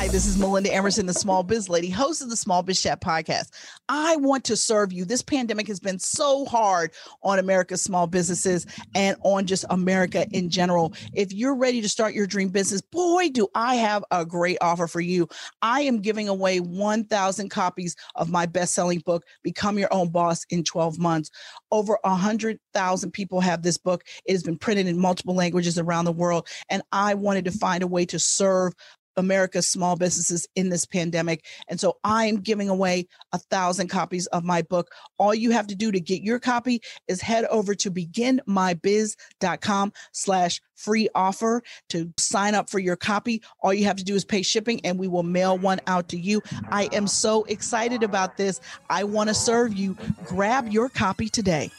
Hi, this is Melinda Emerson, the Small Biz Lady, host of the Small Biz Chat podcast. I want to serve you. This pandemic has been so hard on America's small businesses and on just America in general. If you're ready to start your dream business, boy, do I have a great offer for you. I am giving away 1,000 copies of my best selling book, Become Your Own Boss in 12 Months. Over 100,000 people have this book. It has been printed in multiple languages around the world. And I wanted to find a way to serve America's small businesses in this pandemic. And so I'm giving away a thousand copies of my book. All you have to do to get your copy is head over to beginmybiz.com slash free offer to sign up for your copy. All you have to do is pay shipping and we will mail one out to you. I am so excited about this. I want to serve you. Grab your copy today.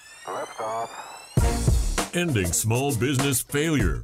Ending small business failure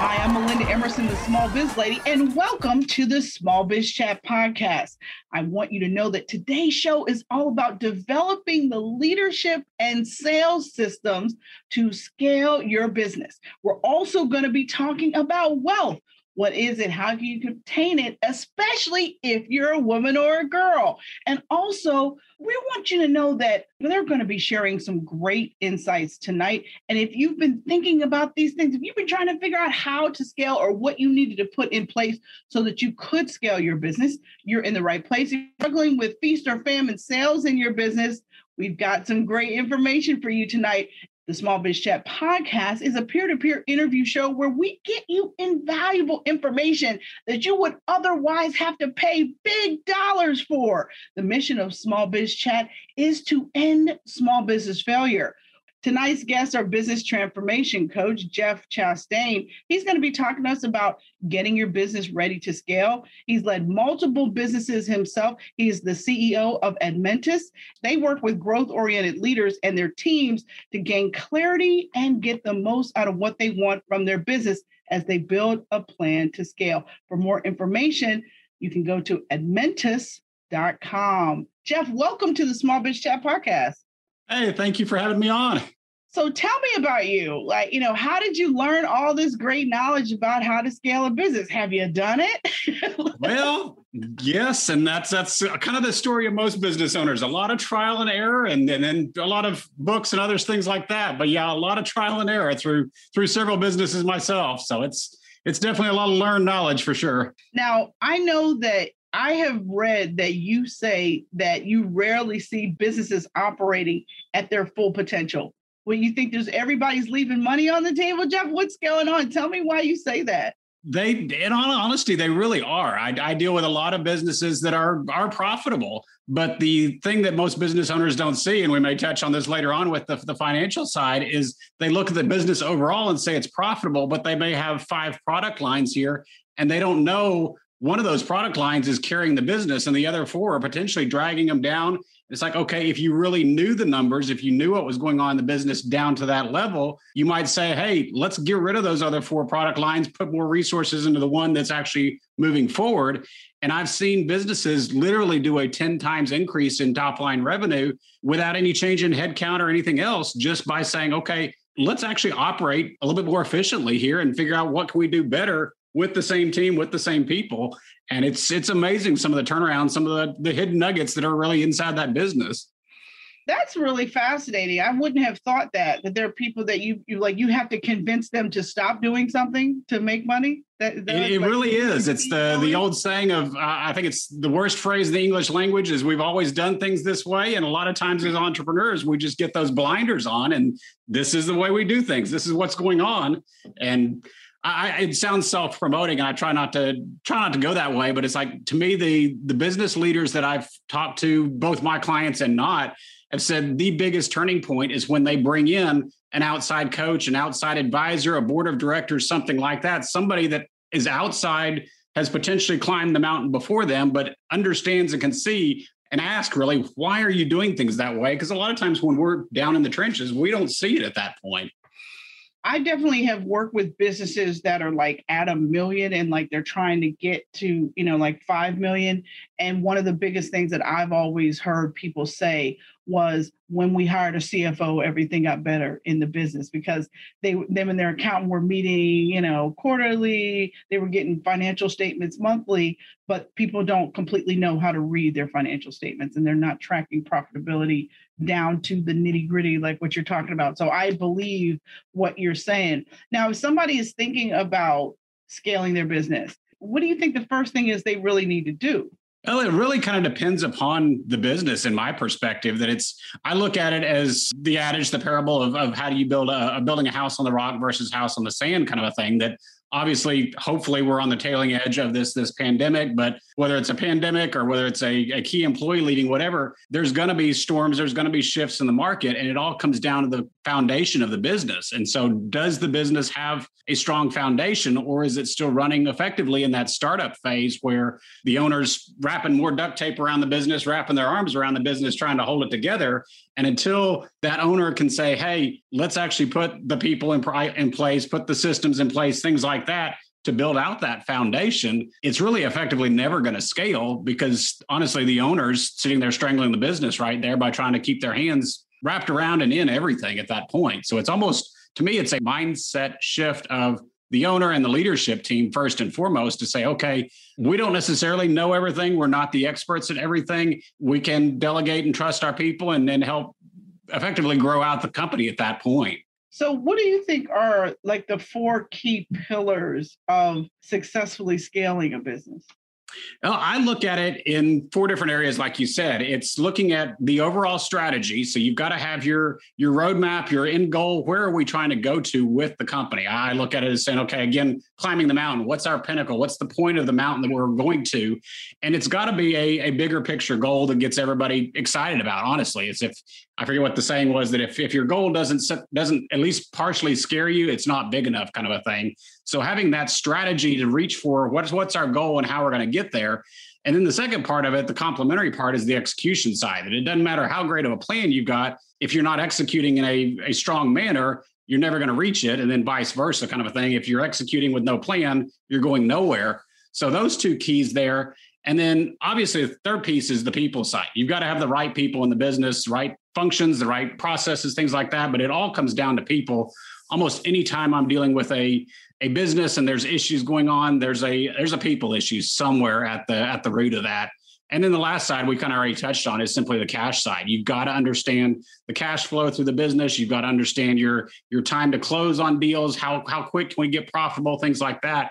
Hi, I'm Melinda Emerson, the Small Biz Lady, and welcome to the Small Biz Chat podcast. I want you to know that today's show is all about developing the leadership and sales systems to scale your business. We're also going to be talking about wealth. What is it? How can you obtain it, especially if you're a woman or a girl? And also, we want you to know that they're going to be sharing some great insights tonight. And if you've been thinking about these things, if you've been trying to figure out how to scale or what you needed to put in place so that you could scale your business, you're in the right place. If you're struggling with feast or famine sales in your business, We've got some great information for you tonight. The Small Biz Chat podcast is a peer to peer interview show where we get you invaluable information that you would otherwise have to pay big dollars for. The mission of Small Biz Chat is to end small business failure. Tonight's guests are business transformation coach, Jeff Chastain. He's going to be talking to us about getting your business ready to scale. He's led multiple businesses himself. He's the CEO of Admentus. They work with growth oriented leaders and their teams to gain clarity and get the most out of what they want from their business as they build a plan to scale. For more information, you can go to admentus.com. Jeff, welcome to the Small Biz Chat podcast. Hey, thank you for having me on. So tell me about you. Like, you know, how did you learn all this great knowledge about how to scale a business? Have you done it? well, yes, and that's that's kind of the story of most business owners. A lot of trial and error, and, and then a lot of books and others things like that. But yeah, a lot of trial and error through through several businesses myself. So it's it's definitely a lot of learned knowledge for sure. Now, I know that I have read that you say that you rarely see businesses operating at their full potential. When you think there's everybody's leaving money on the table, Jeff, what's going on? Tell me why you say that. They, in all honesty, they really are. I, I deal with a lot of businesses that are are profitable, but the thing that most business owners don't see, and we may touch on this later on with the, the financial side, is they look at the business overall and say it's profitable, but they may have five product lines here, and they don't know one of those product lines is carrying the business and the other four are potentially dragging them down. It's like, okay, if you really knew the numbers, if you knew what was going on in the business down to that level, you might say, hey, let's get rid of those other four product lines, put more resources into the one that's actually moving forward. And I've seen businesses literally do a 10 times increase in top line revenue without any change in headcount or anything else, just by saying, okay, let's actually operate a little bit more efficiently here and figure out what can we do better with the same team, with the same people. And it's it's amazing some of the turnarounds, some of the, the hidden nuggets that are really inside that business. That's really fascinating. I wouldn't have thought that that there are people that you you like you have to convince them to stop doing something to make money. That, that it, it like, really is. It's the the old saying of uh, I think it's the worst phrase in the English language is we've always done things this way, and a lot of times as entrepreneurs we just get those blinders on, and this is the way we do things. This is what's going on, and I, it sounds self-promoting, and I try not to try not to go that way. But it's like to me, the the business leaders that I've talked to, both my clients and not, have said the biggest turning point is when they bring in an outside coach, an outside advisor, a board of directors, something like that, somebody that is outside has potentially climbed the mountain before them, but understands and can see and ask really, why are you doing things that way? Because a lot of times when we're down in the trenches, we don't see it at that point. I definitely have worked with businesses that are like at a million and like they're trying to get to, you know, like 5 million. And one of the biggest things that I've always heard people say was when we hired a CFO, everything got better in the business because they them and their accountant were meeting, you know, quarterly, they were getting financial statements monthly, but people don't completely know how to read their financial statements and they're not tracking profitability down to the nitty gritty, like what you're talking about. So I believe what you're saying. Now, if somebody is thinking about scaling their business, what do you think the first thing is they really need to do? Well, it really kind of depends upon the business, in my perspective. That it's, I look at it as the adage, the parable of, of how do you build a, a building a house on the rock versus house on the sand kind of a thing. That obviously hopefully we're on the tailing edge of this this pandemic but whether it's a pandemic or whether it's a, a key employee leaving whatever there's going to be storms there's going to be shifts in the market and it all comes down to the foundation of the business. And so does the business have a strong foundation or is it still running effectively in that startup phase where the owners wrapping more duct tape around the business wrapping their arms around the business trying to hold it together? And until that owner can say, hey, let's actually put the people in, in place, put the systems in place, things like that to build out that foundation, it's really effectively never going to scale because honestly, the owner's sitting there strangling the business right there by trying to keep their hands wrapped around and in everything at that point. So it's almost, to me, it's a mindset shift of the owner and the leadership team first and foremost to say, okay, we don't necessarily know everything. We're not the experts at everything. We can delegate and trust our people and then help effectively grow out the company at that point. So, what do you think are like the four key pillars of successfully scaling a business? Well, I look at it in four different areas, like you said. It's looking at the overall strategy. So you've got to have your your roadmap, your end goal. Where are we trying to go to with the company? I look at it as saying, okay, again, climbing the mountain. What's our pinnacle? What's the point of the mountain that we're going to? And it's got to be a, a bigger picture goal that gets everybody excited about. Honestly, it's if I forget what the saying was that if if your goal doesn't doesn't at least partially scare you, it's not big enough, kind of a thing. So having that strategy to reach for what's what's our goal and how we're going to get there. And then the second part of it, the complementary part, is the execution side. That it doesn't matter how great of a plan you've got, if you're not executing in a, a strong manner, you're never going to reach it. And then vice versa, kind of a thing. If you're executing with no plan, you're going nowhere. So those two keys there. And then obviously the third piece is the people side. You've got to have the right people in the business, right functions, the right processes, things like that. But it all comes down to people. Almost anytime I'm dealing with a a business and there's issues going on, there's a there's a people issue somewhere at the at the root of that. And then the last side we kind of already touched on is simply the cash side. You've got to understand the cash flow through the business. You've got to understand your your time to close on deals, how how quick can we get profitable, things like that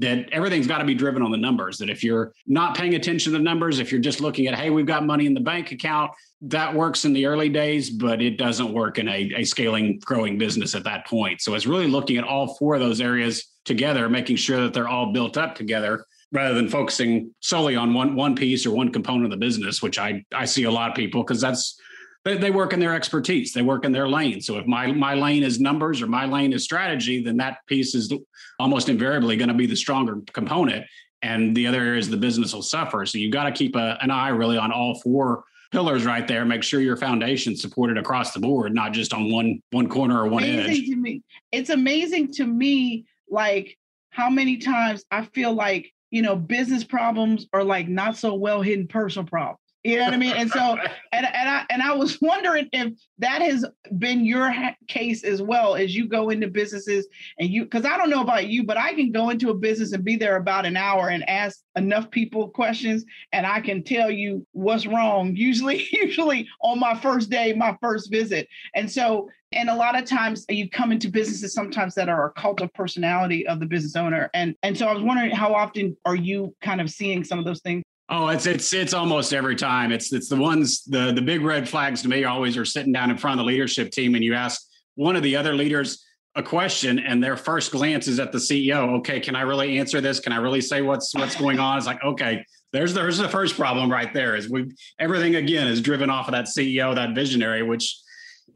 that everything's got to be driven on the numbers. That if you're not paying attention to the numbers, if you're just looking at, hey, we've got money in the bank account, that works in the early days, but it doesn't work in a, a scaling, growing business at that point. So it's really looking at all four of those areas together, making sure that they're all built up together rather than focusing solely on one one piece or one component of the business, which I I see a lot of people because that's they, they work in their expertise. They work in their lane. So if my my lane is numbers or my lane is strategy, then that piece is almost invariably going to be the stronger component, and the other areas of the business will suffer. So you've got to keep a, an eye really on all four pillars right there. Make sure your foundation supported across the board, not just on one one corner or one amazing edge. To me. It's amazing to me, like how many times I feel like you know business problems are like not so well hidden personal problems. You know what I mean? And so, and, and I and I was wondering if that has been your ha- case as well as you go into businesses and you, because I don't know about you, but I can go into a business and be there about an hour and ask enough people questions, and I can tell you what's wrong. Usually, usually on my first day, my first visit, and so. And a lot of times you come into businesses sometimes that are a cult of personality of the business owner. And and so I was wondering how often are you kind of seeing some of those things? Oh, it's it's it's almost every time. It's it's the ones the the big red flags to me always are sitting down in front of the leadership team and you ask one of the other leaders a question and their first glance is at the CEO. Okay, can I really answer this? Can I really say what's what's going on? It's like, okay, there's there's the first problem right there. Is we everything again is driven off of that CEO, that visionary, which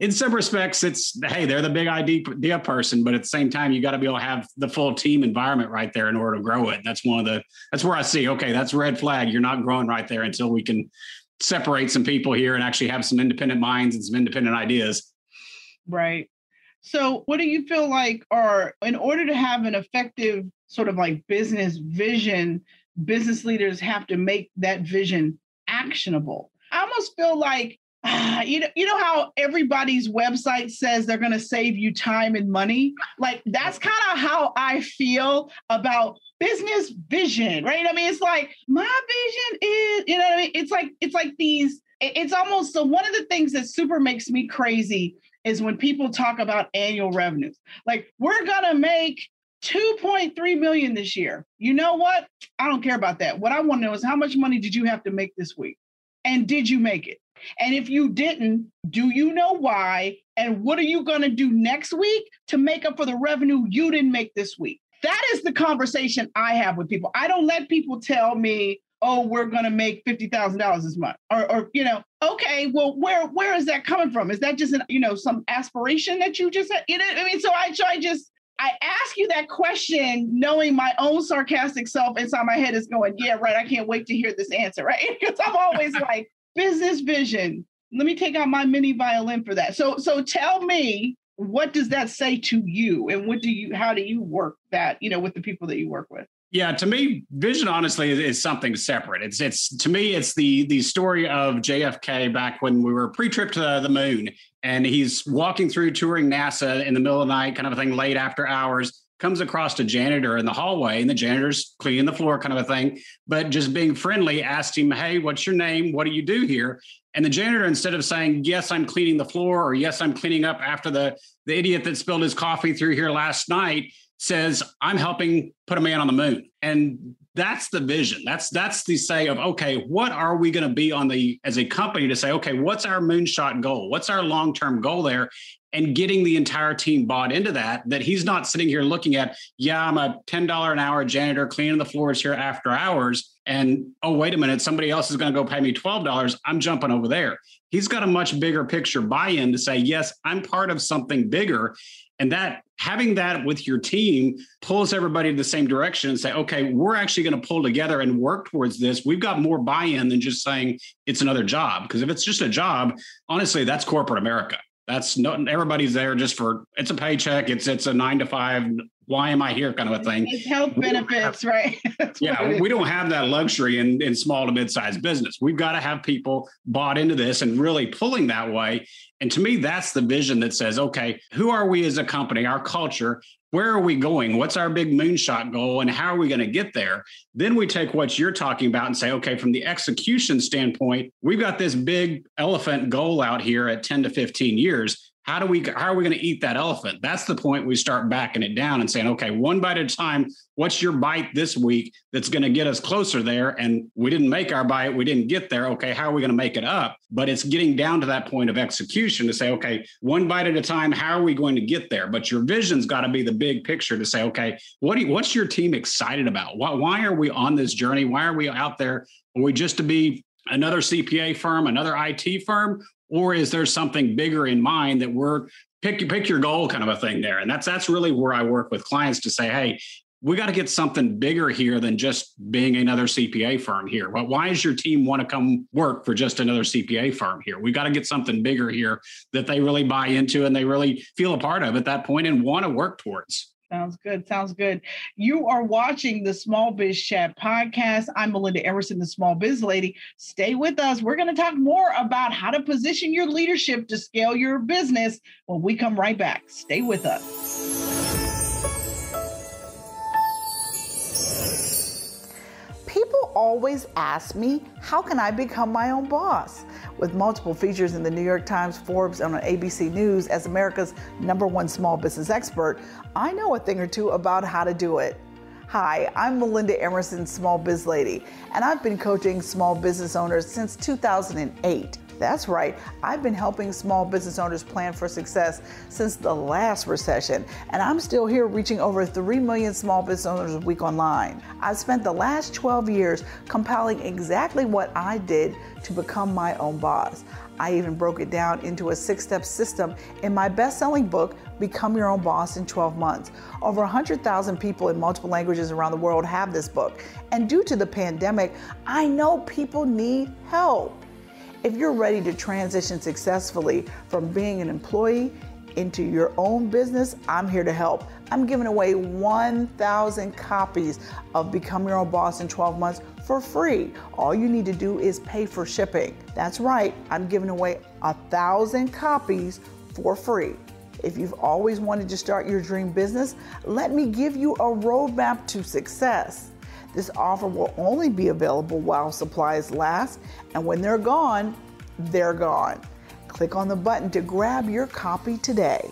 in some respects, it's hey, they're the big idea person, but at the same time, you got to be able to have the full team environment right there in order to grow it. That's one of the that's where I see okay, that's red flag. You're not growing right there until we can separate some people here and actually have some independent minds and some independent ideas. Right. So, what do you feel like are, in order to have an effective sort of like business vision, business leaders have to make that vision actionable? I almost feel like you know, you know how everybody's website says they're going to save you time and money. Like that's kind of how I feel about business vision, right? I mean, it's like my vision is, you know, what I mean, it's like it's like these. It's almost so. One of the things that super makes me crazy is when people talk about annual revenues. Like we're gonna make 2.3 million this year. You know what? I don't care about that. What I want to know is how much money did you have to make this week? And did you make it? And if you didn't, do you know why? And what are you going to do next week to make up for the revenue you didn't make this week? That is the conversation I have with people. I don't let people tell me, oh, we're going to make $50,000 this month. Or, or, you know, okay, well, where where is that coming from? Is that just, an, you know, some aspiration that you just, you know, I mean, so I, so I just, I ask you that question knowing my own sarcastic self inside my head is going, yeah, right. I can't wait to hear this answer, right? Because I'm always like, business vision. Let me take out my mini violin for that. So so tell me what does that say to you and what do you how do you work that, you know, with the people that you work with? Yeah, to me, vision honestly is, is, something separate. It's it's to me, it's the the story of JFK back when we were pre-trip to the moon, and he's walking through touring NASA in the middle of the night, kind of a thing, late after hours, comes across a janitor in the hallway and the janitor's cleaning the floor kind of a thing but just being friendly asked him hey what's your name? What do you do here? And the janitor instead of saying yes i'm cleaning the floor or yes i'm cleaning up after the the idiot that spilled his coffee through here last night says i'm helping put a man on the moon. And that's the vision. That's that's the say of okay what are we going to be on the as a company to say okay what's our moonshot goal? What's our long-term goal there and getting the entire team bought into that that he's not sitting here looking at yeah i'm a $10 an hour janitor cleaning the floors here after hours and oh wait a minute somebody else is going to go pay me $12 i'm jumping over there. He's got a much bigger picture buy-in to say yes i'm part of something bigger. And that having that with your team pulls everybody in the same direction and say okay we're actually going to pull together and work towards this. We've got more buy-in than just saying it's another job because if it's just a job honestly that's corporate america that's not everybody's there just for it's a paycheck. It's it's a nine to five. Why am I here? Kind of a thing. It's health benefits, have, right? yeah, we don't have that luxury in in small to mid sized business. We've got to have people bought into this and really pulling that way. And to me, that's the vision that says, okay, who are we as a company, our culture, where are we going? What's our big moonshot goal and how are we going to get there? Then we take what you're talking about and say, okay, from the execution standpoint, we've got this big elephant goal out here at 10 to 15 years how do we how are we going to eat that elephant? That's the point we start backing it down and saying okay one bite at a time what's your bite this week that's going to get us closer there? And we didn't make our bite we didn't get there. Okay how are we going to make it up? But it's getting down to that point of execution to say okay one bite at a time how are we going to get there? But your vision's got to be the big picture to say okay what you, what's your team excited about? Why, why are we on this journey? Why are we out there? Are we just to be another CPA firm, another IT firm, or is there something bigger in mind that we're pick pick your goal kind of a thing there? And that's that's really where I work with clients to say, hey, we got to get something bigger here than just being another CPA firm here. Well, why does your team want to come work for just another CPA firm here? We got to get something bigger here that they really buy into and they really feel a part of at that point and want to work towards. Sounds good. Sounds good. You are watching the Small Biz Chat podcast. I'm Melinda Emerson, the Small Biz Lady. Stay with us. We're going to talk more about how to position your leadership to scale your business when we come right back. Stay with us. People always ask me, how can I become my own boss? With multiple features in the New York Times, Forbes, and on ABC News as America's number one small business expert, I know a thing or two about how to do it. Hi, I'm Melinda Emerson, Small Biz Lady, and I've been coaching small business owners since 2008. That's right, I've been helping small business owners plan for success since the last recession, and I'm still here reaching over 3 million small business owners a week online. I've spent the last 12 years compiling exactly what I did to become my own boss. I even broke it down into a six step system in my best selling book, Become Your Own Boss in 12 Months. Over 100,000 people in multiple languages around the world have this book. And due to the pandemic, I know people need help. If you're ready to transition successfully from being an employee into your own business, I'm here to help. I'm giving away 1,000 copies of Become Your Own Boss in 12 months for free. All you need to do is pay for shipping. That's right, I'm giving away a thousand copies for free. If you've always wanted to start your dream business, let me give you a roadmap to success. This offer will only be available while supplies last, and when they're gone, they're gone. Click on the button to grab your copy today.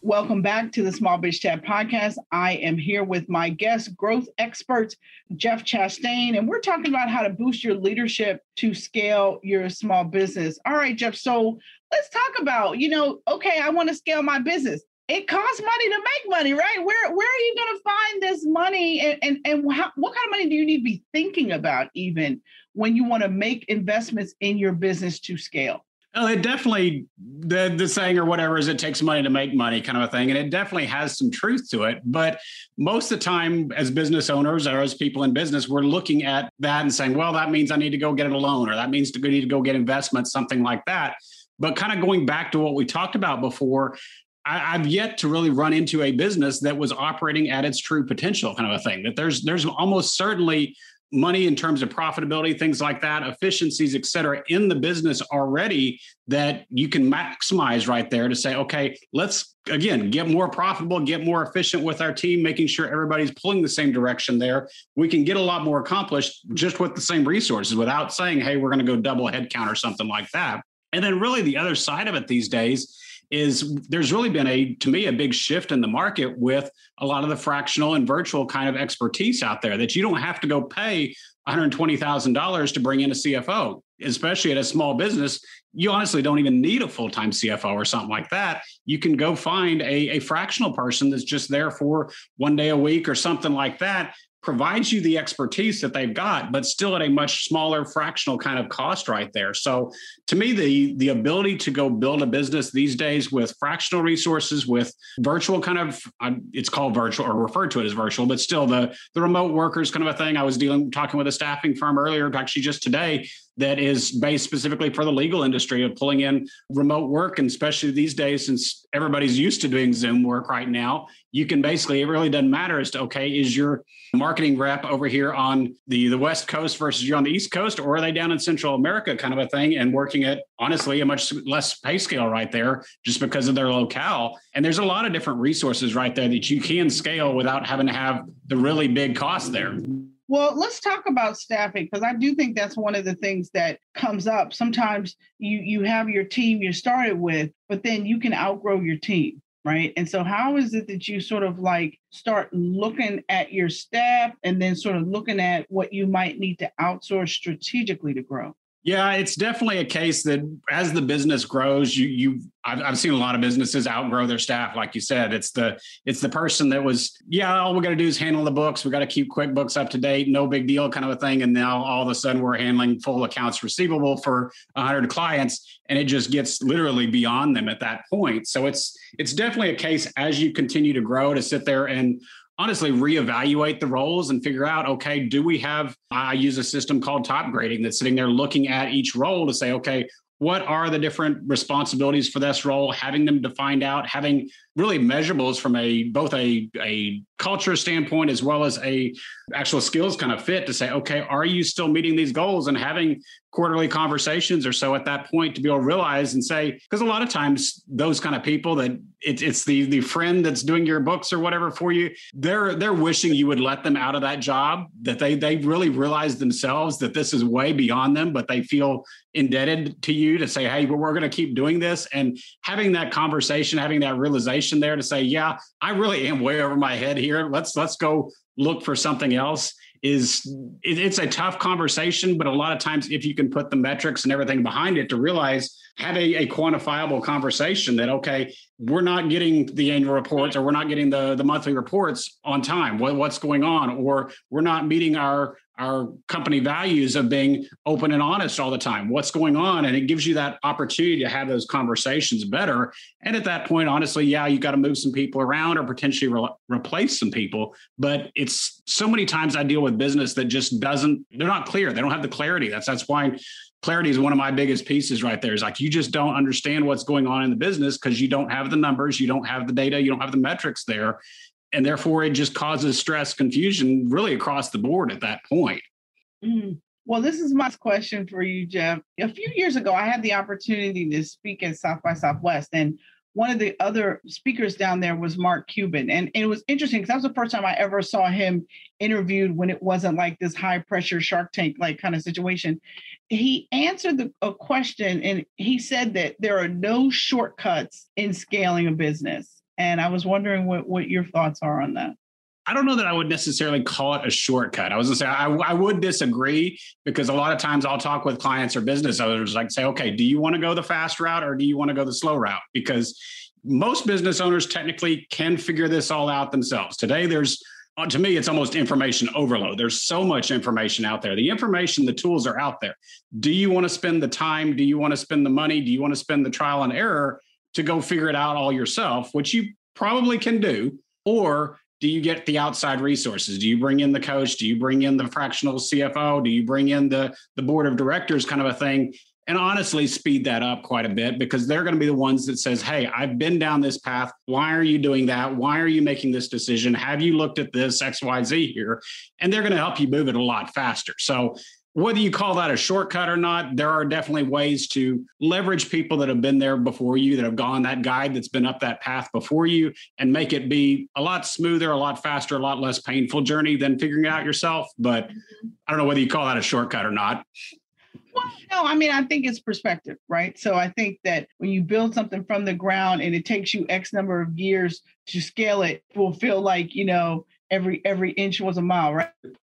Welcome back to the Small Biz Chat podcast. I am here with my guest, growth expert Jeff Chastain, and we're talking about how to boost your leadership to scale your small business. All right, Jeff. So let's talk about, you know, okay, I want to scale my business. It costs money to make money, right? Where where are you going to find this money, and and, and how, what kind of money do you need to be thinking about even when you want to make investments in your business to scale? Well, it definitely the the saying or whatever is it takes money to make money kind of a thing, and it definitely has some truth to it. But most of the time, as business owners or as people in business, we're looking at that and saying, "Well, that means I need to go get a loan, or that means to need to go get investments, something like that." But kind of going back to what we talked about before, I, have yet to really run into a business that was operating at its true potential, kind of a thing. That there's there's almost certainly money in terms of profitability, things like that, efficiencies, et cetera, in the business already that you can maximize right there to say, okay, let's again get more profitable, get more efficient with our team, making sure everybody's pulling the same direction there. We can get a lot more accomplished just with the same resources without saying, hey, we're going to go double headcount or something like that. And then really the other side of it these days is there's really been a to me a big shift in the market with a lot of the fractional and virtual kind of expertise out there that you don't have to go pay $120,000 to bring in a CFO especially at a small business. You honestly don't even need a full-time CFO or something like that. You can go find a, a fractional person that's just there for one day a week or something like that provides you the expertise that they've got, but still at a much smaller fractional kind of cost right there. So to me, the the ability to go build a business these days with fractional resources, with virtual kind of uh, it's called virtual or referred to it as virtual, but still the the remote workers kind of a thing. I was dealing talking with a staffing firm earlier, actually just today, that is based specifically for the legal industry of pulling in remote work. And especially these days, since everybody's used to doing Zoom work right now, you can basically, it really doesn't matter as to, okay, is your marketing rep over here on the, the West Coast versus you're on the East Coast, or are they down in Central America kind of a thing and working at honestly a much less pay scale right there just because of their locale? And there's a lot of different resources right there that you can scale without having to have the really big cost there. Well, let's talk about staffing because I do think that's one of the things that comes up. Sometimes you you have your team you started with, but then you can outgrow your team, right? And so how is it that you sort of like start looking at your staff and then sort of looking at what you might need to outsource strategically to grow? Yeah, it's definitely a case that as the business grows, you you I've, I've seen a lot of businesses outgrow their staff. Like you said, it's the it's the person that was yeah, all we got to do is handle the books. We got to keep QuickBooks up to date, no big deal, kind of a thing. And now all of a sudden we're handling full accounts receivable for 100 clients, and it just gets literally beyond them at that point. So it's it's definitely a case as you continue to grow to sit there and honestly reevaluate the roles and figure out okay do we have i use a system called top grading that's sitting there looking at each role to say okay what are the different responsibilities for this role having them defined out having really measurables from a both a, a culture standpoint as well as a actual skills kind of fit to say okay are you still meeting these goals and having quarterly conversations or so at that point to be able to realize and say because a lot of times those kind of people that it, it's the the friend that's doing your books or whatever for you they're they're wishing you would let them out of that job that they they really realize themselves that this is way beyond them but they feel indebted to you to say hey we're going to keep doing this. And having that conversation having that realization there to say yeah i really am way over my head here. Let's let's go look for something else is it, it's a tough conversation, but a lot of times if you can put the metrics and everything behind it to realize have a, a quantifiable conversation that okay, we're not getting the annual reports or we're not getting the the monthly reports on time. What, what's going on? Or we're not meeting our our company values of being open and honest all the time. What's going on? And it gives you that opportunity to have those conversations better. And at that point, honestly, yeah, you got to move some people around or potentially re- replace some people. But it's so many times I deal with business that just doesn't, they're not clear. They don't have the clarity. That's that's why clarity is one of my biggest pieces right there. Is like you just don't understand what's going on in the business because you don't have the numbers, you don't have the data, you don't have the metrics there. And therefore, it just causes stress, confusion really across the board at that point. Mm. Well, this is my question for you, Jeff. A few years ago, I had the opportunity to speak at South by Southwest, and one of the other speakers down there was Mark Cuban. And, and it was interesting because that was the first time I ever saw him interviewed when it wasn't like this high pressure Shark Tank like kind of situation. He answered the, a question and he said that there are no shortcuts in scaling a business. And I was wondering what, what your thoughts are on that. I don't know that I would necessarily call it a shortcut. I was gonna say I, I, would disagree because a lot of times I'll talk with clients or business owners like say, okay, do you want to go the fast route or do you want to go the slow route? Because most business owners technically can figure this all out themselves. Today, there's uh, to me, it's almost information overload. There's so much information out there. The information, the tools are out there. Do you want to spend the time? Do you want to spend the money? Do you want to spend the trial and error to go figure it out all yourself, which you probably can do? Or do you get the outside resources? Do you bring in the coach? Do you bring in the fractional CFO? Do you bring in the the board of directors kind of a thing? And honestly, speed that up quite a bit because they're going to be the ones that says, "Hey, I've been down this path. Why are you doing that? Why are you making this decision? Have you looked at this X, Y, Z here?" And they're going to help you move it a lot faster. So whether you call that a shortcut or not, there are definitely ways to leverage people that have been there before you, that have gone that guide that's been up that path before you, and make it be a lot smoother, a lot faster, a lot less painful journey than figuring it out yourself. But. I don't know whether you call that a shortcut or not. Well, no, I mean, I think it's perspective, right? So I think that when you build something from the ground and it takes you X number of years to scale it, it will feel like, you know, every every inch was a mile, right?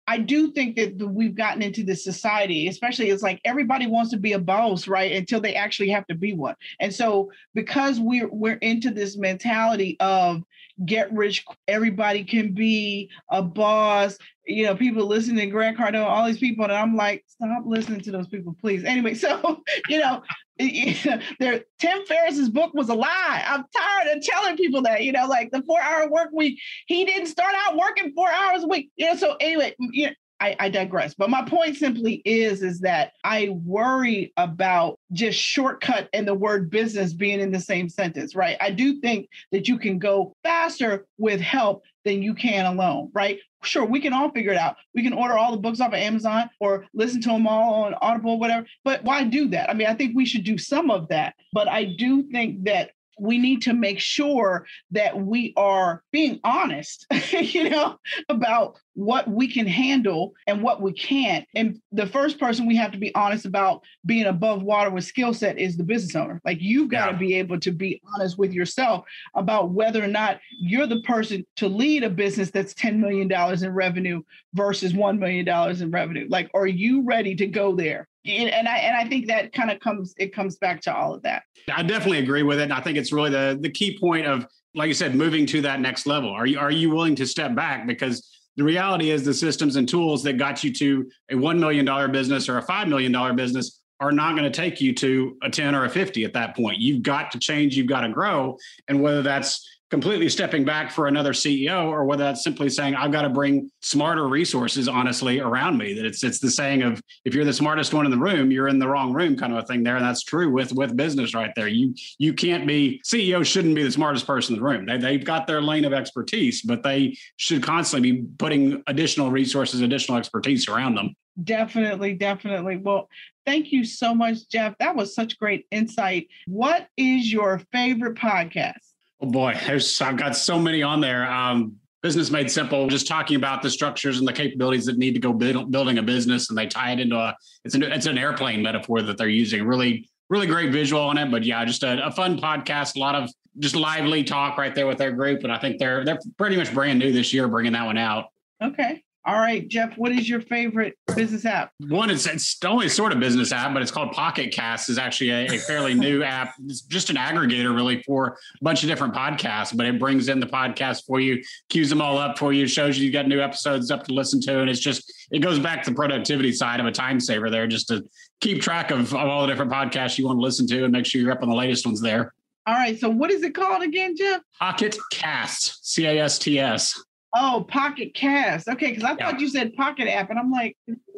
I do think that we've gotten into this society, especially it's like everybody wants to be a boss, right? Until they actually have to be one. And so because we're we're into this mentality of get rich, everybody can be a boss. You know, people listening Grant Cardone, all these people, and I'm like, stop listening to those people, please. Anyway, so you know, there Tim Ferriss's book was a lie. I'm tired of telling people that, you know, like the four hour work week, he didn't start out working four hours a week. You know, so anyway, you know, I, I, digress. But my point simply is, is that I worry about just shortcut and the word business being in the same sentence, right? I do think that you can go faster with help than you can alone, right? Sure, we can all figure it out. We can order all the books off of Amazon or listen to them all on Audible, whatever. But why do that? I mean, I think we should do some of that. But I do think that we need to make sure that we are being honest, you know, about what we can handle and what we can't. And the first person we have to be honest about being above water with skill set is the business owner. Like you've got yeah. to be able to be honest with yourself about whether or not you're the person to lead a business that's $10 million in revenue versus $1 million in revenue. Like, are you ready to go there? And I and I think that kind of comes it comes back to all of that. I definitely agree with it. And I think it's really the the key point of like you said, moving to that next level. Are you are you willing to step back? Because the reality is the systems and tools that got you to a $1 million business or a $5 million business are not going to take you to a 10 or a 50 at that point. You've got to change, you've got to grow. And whether that's completely stepping back for another CEO, or whether that's simply saying I've got to bring smarter resources, honestly, around me. That it's it's the saying of if you're the smartest one in the room, you're in the wrong room, kind of a thing there. And that's true with with business right there. You you can't be CEO shouldn't be the smartest person in the room. They they've got their lane of expertise, but they should constantly be putting additional resources, additional expertise around them. Definitely, definitely. Well, thank you so much, Jeff. That was such great insight. What is your favorite podcast? Oh boy, there's I've got so many on there. Um, business made simple, just talking about the structures and the capabilities that need to go build, building a business, and they tie it into a it's an it's an airplane metaphor that they're using. Really, really great visual on it, but yeah, just a, a fun podcast. A lot of just lively talk right there with their group, and I think they're they're pretty much brand new this year, bringing that one out. Okay, all right, Jeff, what is your favorite business app? One it's, it's only sort of business app, but it's called Pocket Cast. is actually a, a fairly new app. It's just an aggregator really for a bunch of different podcasts, but it brings in the podcast for you, queues them all up for you, shows you you've got new episodes up to listen to, and it's just it goes back to the productivity side of a time saver there, just to keep track of, of all the different podcasts you want to listen to and make sure you're up on the latest ones there. All right. So what is it called again, Jeff? Pocket Cast, C A S T S. Oh, Pocket Cast. Okay, because I thought you said Pocket App, and I'm like,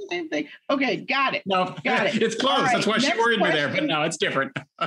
same thing. Okay, got it. No, Got it. it's close. Right, That's why she worried me there, but no, it's different.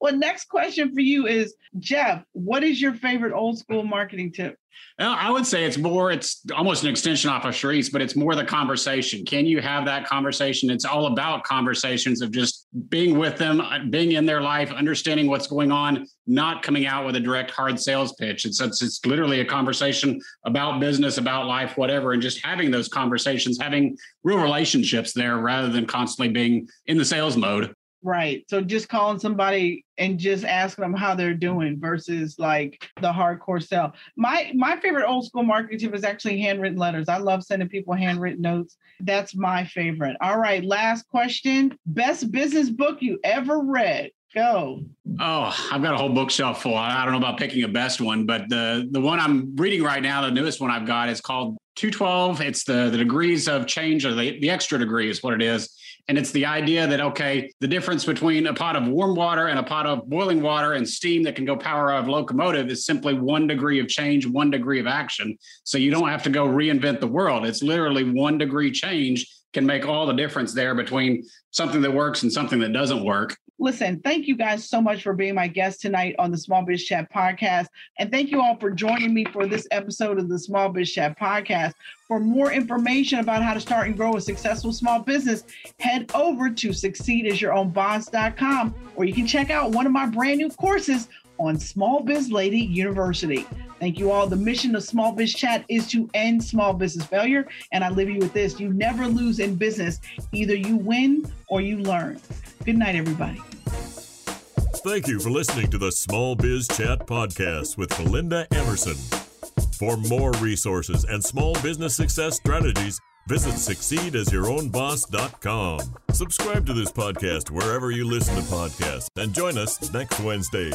well, next question for you is Jeff, what is your favorite old school marketing tip? Well, I would say it's more, it's almost an extension off of Sharice, but it's more the conversation. Can you have that conversation? It's all about conversations of just being with them, uh, being in their life, understanding what's going on, not coming out with a direct hard sales pitch. It's, it's, it's literally a conversation about business, about life, whatever, and just having those conversations, having real relationships there rather than constantly being in the sales mode. Right. So just calling somebody and just asking them how they're doing versus like the hardcore sell. My my favorite old school marketing tip is actually handwritten letters. I love sending people handwritten notes. That's my favorite. All right, last question. Best business book you ever read. Go. Oh, I've got a whole bookshelf full. I don't know about picking a best one, but the the one I'm reading right now, the newest one I've got, is called 212. It's the the degrees of change, or the, the extra degree is what it is. And it's the idea that okay, the difference between a pot of warm water and a pot of boiling water and steam that can go power a locomotive is simply one degree of change, one degree of action. So you don't have to go reinvent the world. It's literally one degree change can make all the difference there between something that works and something that doesn't work. Listen, thank you guys so much for being my guest tonight on the Small Biz Chat podcast. And thank you all for joining me for this episode of the Small Biz Chat podcast. For more information about how to start and grow a successful small business, head over to succeedasyourownboss.com or you can check out one of my brand new courses on Small Biz Lady University. Thank you all. The mission of Small Biz Chat is to end small business failure. And I leave you with this you never lose in business, either you win or you learn. Good night, everybody. Thank you for listening to the Small Biz Chat podcast with Melinda Emerson. For more resources and small business success strategies, visit succeedasyourownboss.com. Subscribe to this podcast wherever you listen to podcasts and join us next Wednesday.